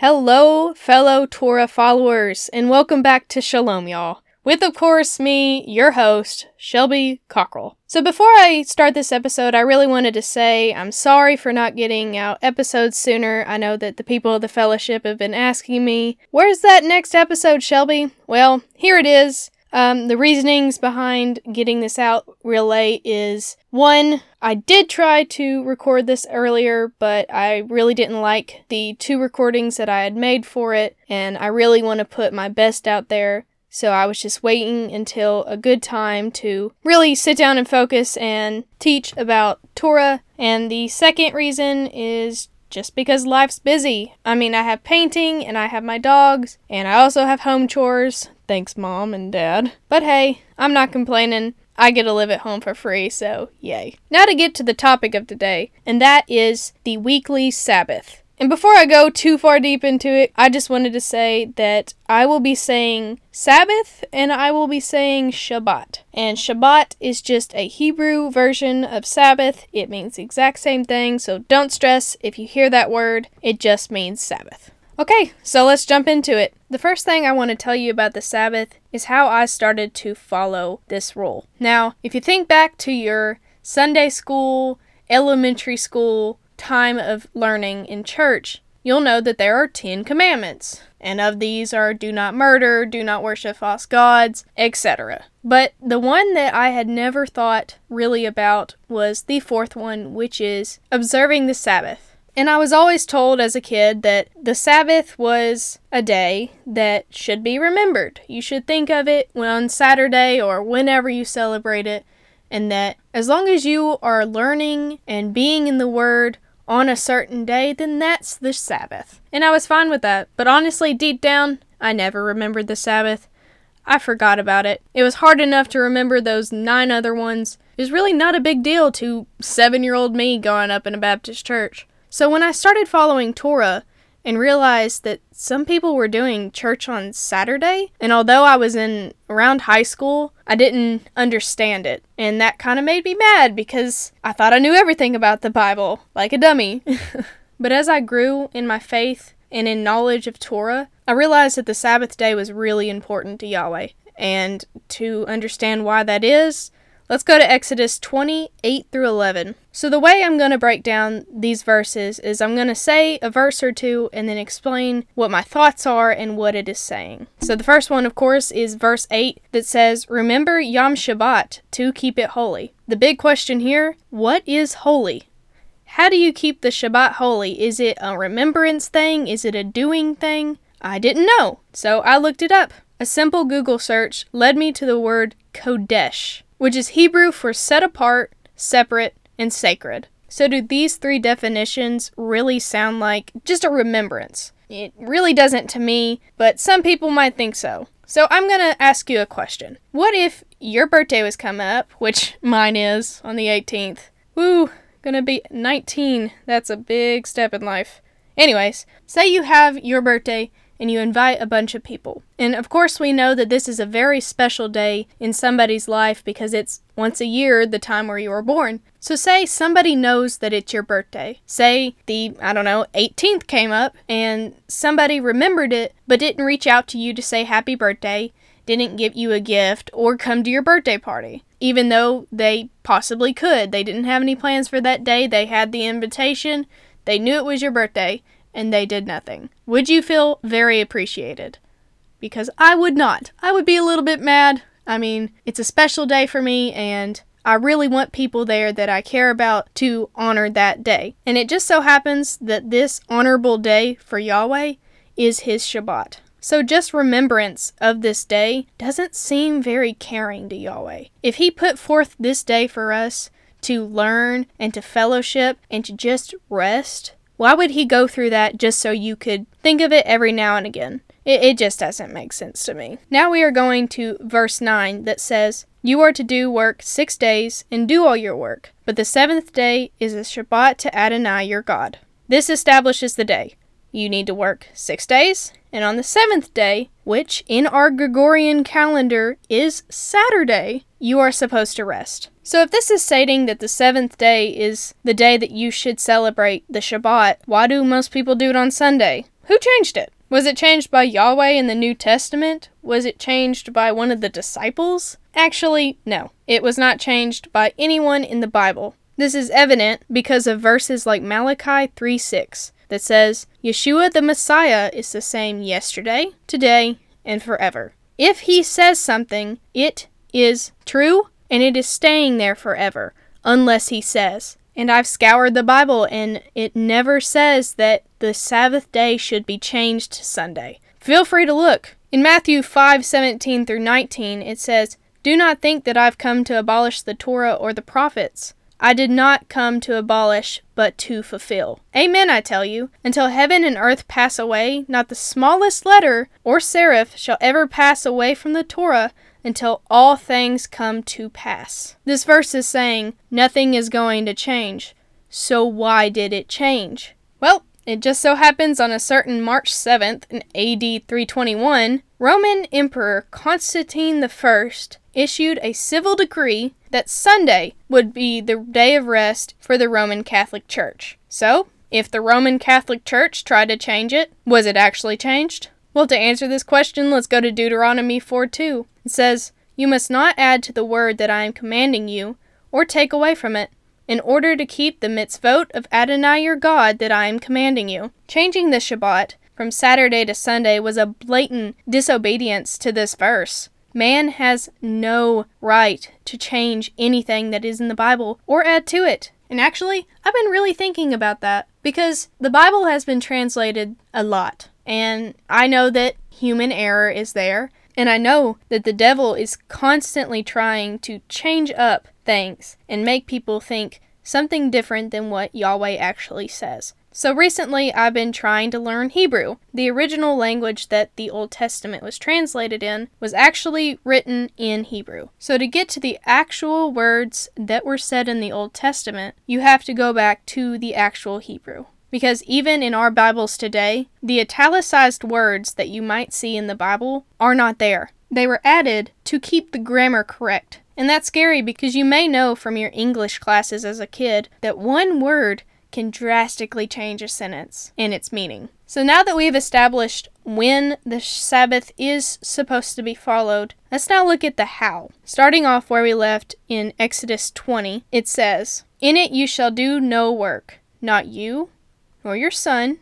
Hello, fellow Torah followers, and welcome back to Shalom, y'all. With, of course, me, your host, Shelby Cockrell. So, before I start this episode, I really wanted to say I'm sorry for not getting out episodes sooner. I know that the people of the fellowship have been asking me, Where's that next episode, Shelby? Well, here it is. Um, the reasonings behind getting this out real late is one, I did try to record this earlier, but I really didn't like the two recordings that I had made for it, and I really want to put my best out there. So I was just waiting until a good time to really sit down and focus and teach about Torah. And the second reason is just because life's busy. I mean, I have painting and I have my dogs, and I also have home chores. Thanks, mom and dad. But hey, I'm not complaining. I get to live at home for free, so yay. Now to get to the topic of today, and that is the weekly Sabbath. And before I go too far deep into it, I just wanted to say that I will be saying Sabbath and I will be saying Shabbat. And Shabbat is just a Hebrew version of Sabbath. It means the exact same thing, so don't stress if you hear that word, it just means Sabbath. Okay, so let's jump into it. The first thing I want to tell you about the Sabbath is how I started to follow this rule. Now, if you think back to your Sunday school, elementary school, time of learning in church, you'll know that there are 10 commandments. And of these are do not murder, do not worship false gods, etc. But the one that I had never thought really about was the fourth one, which is observing the Sabbath. And I was always told as a kid that the Sabbath was a day that should be remembered. You should think of it on Saturday or whenever you celebrate it, and that as long as you are learning and being in the Word on a certain day, then that's the Sabbath. And I was fine with that. But honestly, deep down, I never remembered the Sabbath. I forgot about it. It was hard enough to remember those nine other ones. It was really not a big deal to seven year old me growing up in a Baptist church. So when I started following Torah, and realized that some people were doing church on Saturday. And although I was in around high school, I didn't understand it. And that kind of made me mad because I thought I knew everything about the Bible, like a dummy. but as I grew in my faith and in knowledge of Torah, I realized that the Sabbath day was really important to Yahweh. And to understand why that is, Let's go to Exodus 28 through 11. So, the way I'm going to break down these verses is I'm going to say a verse or two and then explain what my thoughts are and what it is saying. So, the first one, of course, is verse 8 that says, Remember Yom Shabbat to keep it holy. The big question here what is holy? How do you keep the Shabbat holy? Is it a remembrance thing? Is it a doing thing? I didn't know, so I looked it up. A simple Google search led me to the word Kodesh which is Hebrew for set apart, separate, and sacred. So, do these three definitions really sound like just a remembrance? It really doesn't to me, but some people might think so. So, I'm going to ask you a question. What if your birthday was coming up, which mine is on the 18th? Woo, gonna be 19. That's a big step in life. Anyways, say you have your birthday and you invite a bunch of people. And of course, we know that this is a very special day in somebody's life because it's once a year the time where you were born. So, say somebody knows that it's your birthday. Say the, I don't know, 18th came up and somebody remembered it but didn't reach out to you to say happy birthday, didn't give you a gift, or come to your birthday party. Even though they possibly could. They didn't have any plans for that day, they had the invitation, they knew it was your birthday, and they did nothing. Would you feel very appreciated? Because I would not. I would be a little bit mad. I mean, it's a special day for me, and I really want people there that I care about to honor that day. And it just so happens that this honorable day for Yahweh is his Shabbat. So just remembrance of this day doesn't seem very caring to Yahweh. If he put forth this day for us to learn and to fellowship and to just rest, why would he go through that just so you could think of it every now and again? It, it just doesn't make sense to me. Now we are going to verse 9 that says, You are to do work six days and do all your work, but the seventh day is a Shabbat to Adonai your God. This establishes the day. You need to work six days, and on the seventh day, which in our Gregorian calendar is Saturday, you are supposed to rest. So, if this is stating that the seventh day is the day that you should celebrate the Shabbat, why do most people do it on Sunday? who changed it? Was it changed by Yahweh in the New Testament? Was it changed by one of the disciples? Actually, no. It was not changed by anyone in the Bible. This is evident because of verses like Malachi 3 6 that says, Yeshua the Messiah is the same yesterday, today, and forever. If he says something, it is true and it is staying there forever, unless he says. And I've scoured the Bible and it never says that the Sabbath day should be changed to Sunday. Feel free to look. In Matthew 5:17 through 19 it says, "Do not think that I've come to abolish the Torah or the prophets. I did not come to abolish, but to fulfill. Amen, I tell you. Until heaven and earth pass away, not the smallest letter or serif shall ever pass away from the Torah until all things come to pass. This verse is saying nothing is going to change. So why did it change? Well, it just so happens on a certain March 7th in AD 321, Roman Emperor Constantine I issued a civil decree that Sunday would be the day of rest for the Roman Catholic Church. So, if the Roman Catholic Church tried to change it, was it actually changed? Well, to answer this question, let's go to Deuteronomy 4 2. It says, You must not add to the word that I am commanding you, or take away from it, in order to keep the mitzvot of Adonai your God that I am commanding you. Changing the Shabbat from Saturday to Sunday was a blatant disobedience to this verse. Man has no right to change anything that is in the Bible or add to it. And actually, I've been really thinking about that because the Bible has been translated a lot. And I know that human error is there. And I know that the devil is constantly trying to change up things and make people think something different than what Yahweh actually says. So recently, I've been trying to learn Hebrew. The original language that the Old Testament was translated in was actually written in Hebrew. So, to get to the actual words that were said in the Old Testament, you have to go back to the actual Hebrew. Because even in our Bibles today, the italicized words that you might see in the Bible are not there. They were added to keep the grammar correct. And that's scary because you may know from your English classes as a kid that one word can drastically change a sentence and its meaning. So now that we've established when the Sabbath is supposed to be followed, let's now look at the how. Starting off where we left in Exodus 20, it says, In it you shall do no work, not you, nor your son,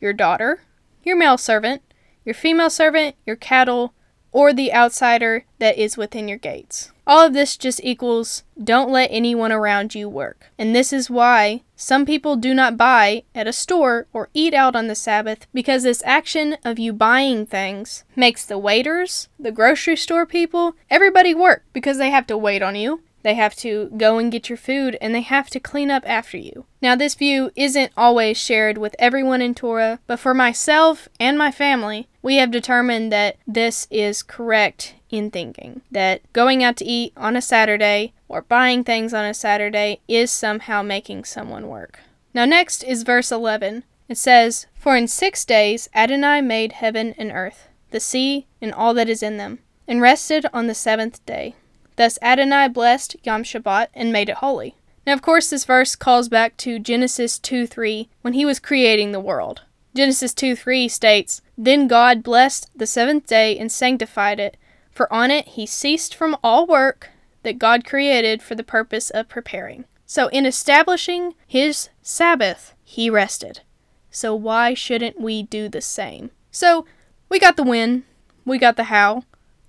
your daughter, your male servant, your female servant, your cattle, or the outsider that is within your gates. All of this just equals don't let anyone around you work. And this is why some people do not buy at a store or eat out on the Sabbath because this action of you buying things makes the waiters, the grocery store people, everybody work because they have to wait on you. They have to go and get your food and they have to clean up after you. Now, this view isn't always shared with everyone in Torah, but for myself and my family, we have determined that this is correct in thinking. That going out to eat on a Saturday or buying things on a Saturday is somehow making someone work. Now, next is verse 11. It says, For in six days Adonai made heaven and earth, the sea, and all that is in them, and rested on the seventh day. Thus Adonai blessed Yom Shabbat and made it holy. Now, of course, this verse calls back to Genesis 2 3 when he was creating the world. Genesis 2 3 states, Then God blessed the seventh day and sanctified it, for on it he ceased from all work that God created for the purpose of preparing. So, in establishing his Sabbath, he rested. So, why shouldn't we do the same? So, we got the when, we got the how.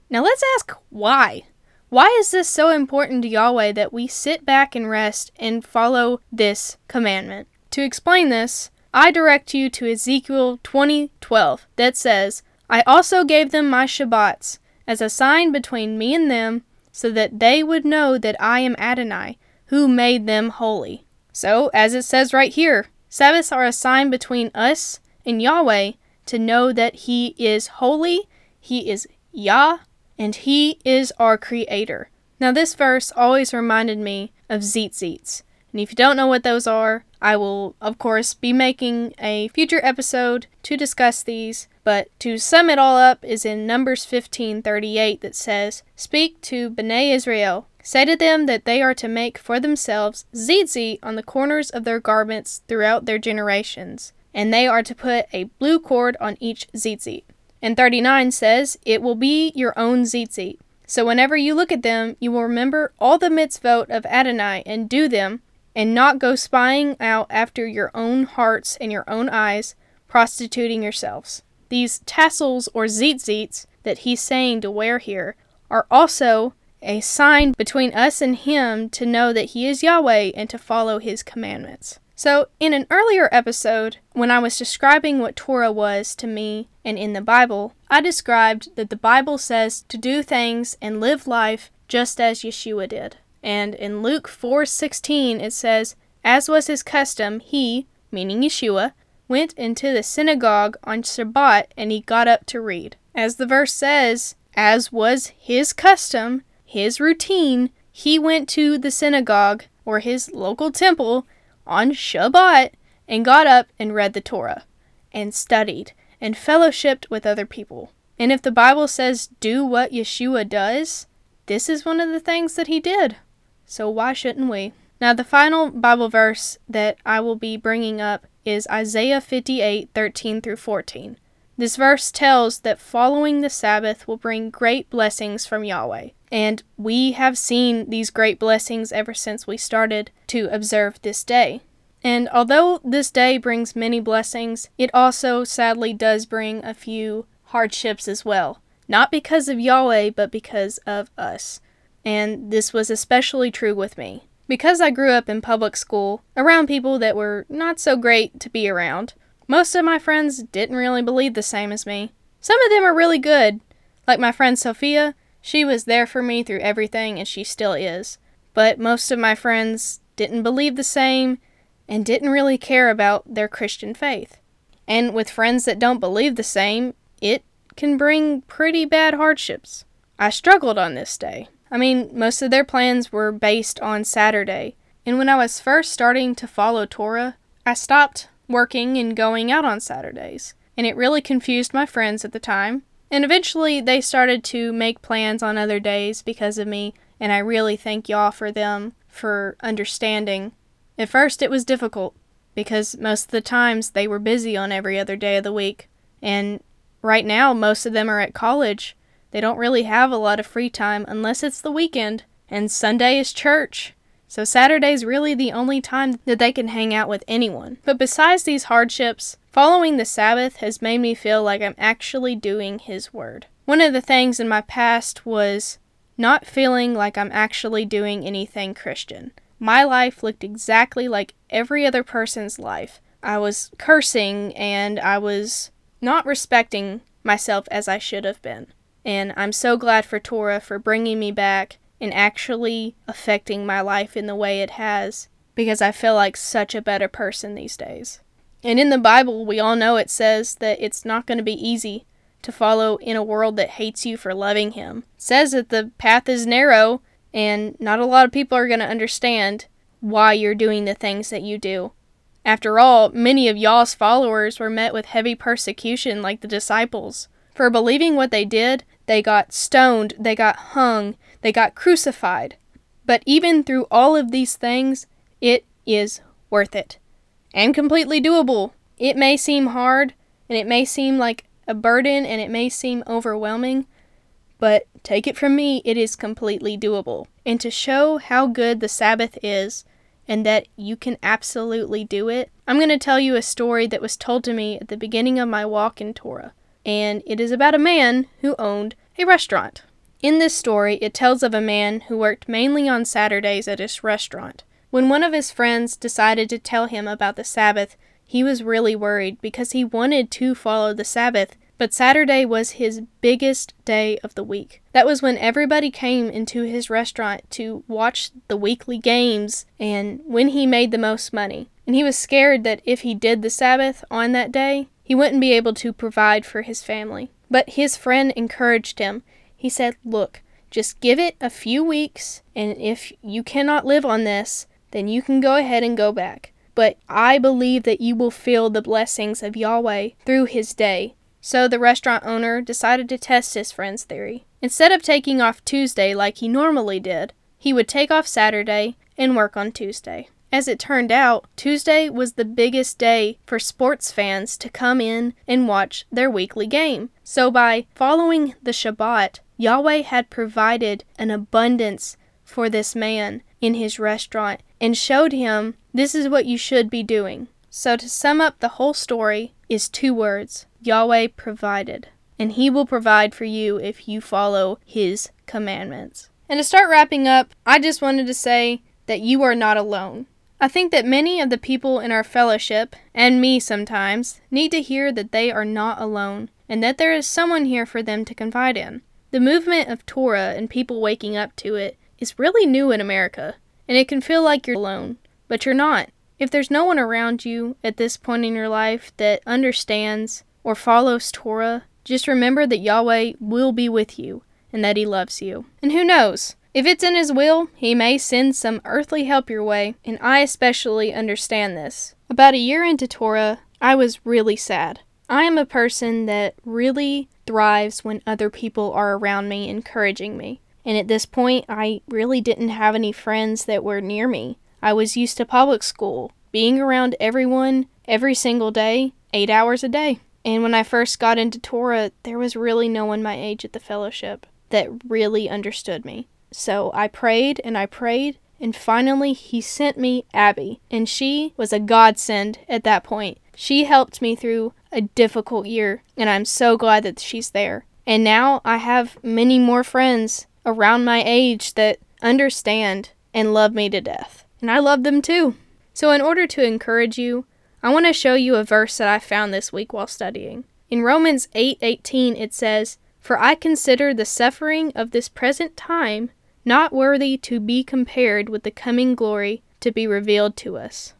Now, let's ask why. Why is this so important to Yahweh that we sit back and rest and follow this commandment? To explain this, I direct you to Ezekiel 20:12 that says, "I also gave them my Shabbats as a sign between me and them, so that they would know that I am Adonai, who made them holy." So, as it says right here, Sabbaths are a sign between us and Yahweh to know that he is holy, he is Yah, and He is our Creator. Now, this verse always reminded me of tzitzits. And if you don't know what those are, I will, of course, be making a future episode to discuss these. But to sum it all up is in Numbers 15:38 that says, "Speak to Bnei Israel, say to them that they are to make for themselves tzitzit on the corners of their garments throughout their generations, and they are to put a blue cord on each tzitzit. And 39 says, It will be your own tzitzit. So whenever you look at them, you will remember all the mitzvot of Adonai and do them, and not go spying out after your own hearts and your own eyes, prostituting yourselves. These tassels or tzitzits that he's saying to wear here are also a sign between us and him to know that he is Yahweh and to follow his commandments. So, in an earlier episode, when I was describing what Torah was to me and in the Bible, I described that the Bible says to do things and live life just as Yeshua did. And in Luke 4:16 it says, "As was his custom, he, meaning Yeshua, went into the synagogue on Shabbat and he got up to read." As the verse says, as was his custom, his routine, he went to the synagogue or his local temple on Shabbat and got up and read the Torah and studied and fellowshipped with other people. And if the Bible says do what Yeshua does, this is one of the things that he did. So why shouldn't we? Now, the final Bible verse that I will be bringing up is Isaiah 58 13 through 14. This verse tells that following the Sabbath will bring great blessings from Yahweh. And we have seen these great blessings ever since we started to observe this day. And although this day brings many blessings, it also sadly does bring a few hardships as well. Not because of Yahweh, but because of us. And this was especially true with me. Because I grew up in public school, around people that were not so great to be around, most of my friends didn't really believe the same as me. Some of them are really good, like my friend Sophia, she was there for me through everything, and she still is. But most of my friends didn't believe the same and didn't really care about their Christian faith. And with friends that don't believe the same, it can bring pretty bad hardships. I struggled on this day. I mean, most of their plans were based on Saturday. And when I was first starting to follow Torah, I stopped working and going out on Saturdays. And it really confused my friends at the time. And eventually they started to make plans on other days because of me, and I really thank y'all for them for understanding. At first it was difficult because most of the times they were busy on every other day of the week. And right now most of them are at college. They don't really have a lot of free time unless it's the weekend, and Sunday is church. So Saturday's really the only time that they can hang out with anyone. But besides these hardships, Following the Sabbath has made me feel like I'm actually doing His Word. One of the things in my past was not feeling like I'm actually doing anything Christian. My life looked exactly like every other person's life. I was cursing and I was not respecting myself as I should have been. And I'm so glad for Torah for bringing me back and actually affecting my life in the way it has because I feel like such a better person these days. And in the Bible, we all know it says that it's not going to be easy to follow in a world that hates you for loving Him. It says that the path is narrow, and not a lot of people are going to understand why you're doing the things that you do. After all, many of y'all's followers were met with heavy persecution like the disciples. For believing what they did, they got stoned, they got hung, they got crucified. But even through all of these things, it is worth it and completely doable. It may seem hard and it may seem like a burden and it may seem overwhelming, but take it from me, it is completely doable. And to show how good the Sabbath is and that you can absolutely do it, I'm going to tell you a story that was told to me at the beginning of my walk in Torah. And it is about a man who owned a restaurant. In this story, it tells of a man who worked mainly on Saturdays at his restaurant. When one of his friends decided to tell him about the Sabbath, he was really worried because he wanted to follow the Sabbath, but Saturday was his biggest day of the week. That was when everybody came into his restaurant to watch the weekly games and when he made the most money. And he was scared that if he did the Sabbath on that day, he wouldn't be able to provide for his family. But his friend encouraged him. He said, Look, just give it a few weeks, and if you cannot live on this, then you can go ahead and go back. But I believe that you will feel the blessings of Yahweh through his day. So the restaurant owner decided to test his friend's theory. Instead of taking off Tuesday like he normally did, he would take off Saturday and work on Tuesday. As it turned out, Tuesday was the biggest day for sports fans to come in and watch their weekly game. So, by following the Shabbat, Yahweh had provided an abundance for this man in his restaurant and showed him this is what you should be doing. So, to sum up the whole story, is two words Yahweh provided. And he will provide for you if you follow his commandments. And to start wrapping up, I just wanted to say that you are not alone. I think that many of the people in our fellowship, and me sometimes, need to hear that they are not alone and that there is someone here for them to confide in. The movement of Torah and people waking up to it is really new in America, and it can feel like you're alone, but you're not. If there's no one around you at this point in your life that understands or follows Torah, just remember that Yahweh will be with you and that He loves you. And who knows? If it's in His will, He may send some earthly help your way, and I especially understand this. About a year into Torah, I was really sad. I am a person that really thrives when other people are around me encouraging me. And at this point, I really didn't have any friends that were near me. I was used to public school, being around everyone every single day, eight hours a day. And when I first got into Torah, there was really no one my age at the fellowship that really understood me. So I prayed and I prayed, and finally he sent me Abby, and she was a godsend at that point. She helped me through a difficult year, and I'm so glad that she's there. And now I have many more friends around my age that understand and love me to death. And I love them too. So, in order to encourage you, I want to show you a verse that I found this week while studying. In Romans 8:18 8, it says, "For I consider the suffering of this present time not worthy to be compared with the coming glory to be revealed to us."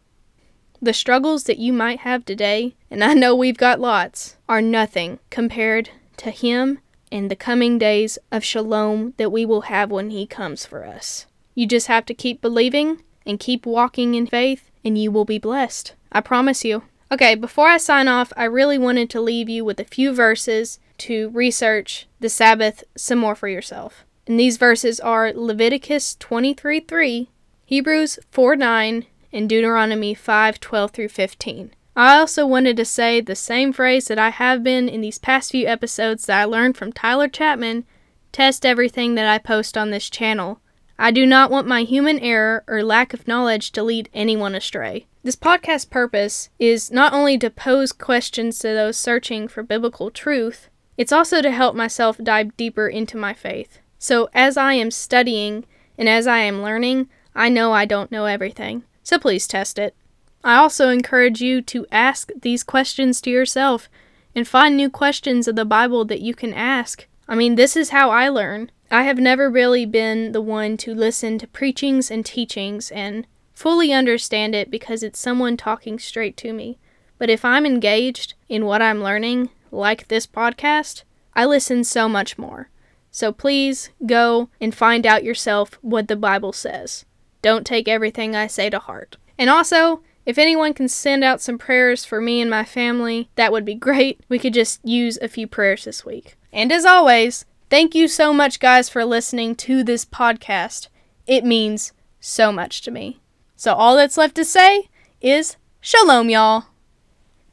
The struggles that you might have today, and I know we've got lots, are nothing compared to him and the coming days of shalom that we will have when he comes for us. You just have to keep believing and keep walking in faith, and you will be blessed. I promise you. Okay, before I sign off, I really wanted to leave you with a few verses to research the Sabbath some more for yourself. And these verses are Leviticus 23 3, Hebrews 4 9, and Deuteronomy 5 12 through 15. I also wanted to say the same phrase that I have been in these past few episodes that I learned from Tyler Chapman test everything that I post on this channel. I do not want my human error or lack of knowledge to lead anyone astray. This podcast purpose is not only to pose questions to those searching for biblical truth, it's also to help myself dive deeper into my faith. So, as I am studying and as I am learning, I know I don't know everything. So, please test it. I also encourage you to ask these questions to yourself and find new questions of the Bible that you can ask. I mean, this is how I learn. I have never really been the one to listen to preachings and teachings and fully understand it because it's someone talking straight to me. But if I'm engaged in what I'm learning, like this podcast, I listen so much more. So please go and find out yourself what the Bible says. Don't take everything I say to heart. And also, if anyone can send out some prayers for me and my family, that would be great. We could just use a few prayers this week. And as always, Thank you so much, guys, for listening to this podcast. It means so much to me. So, all that's left to say is Shalom, y'all.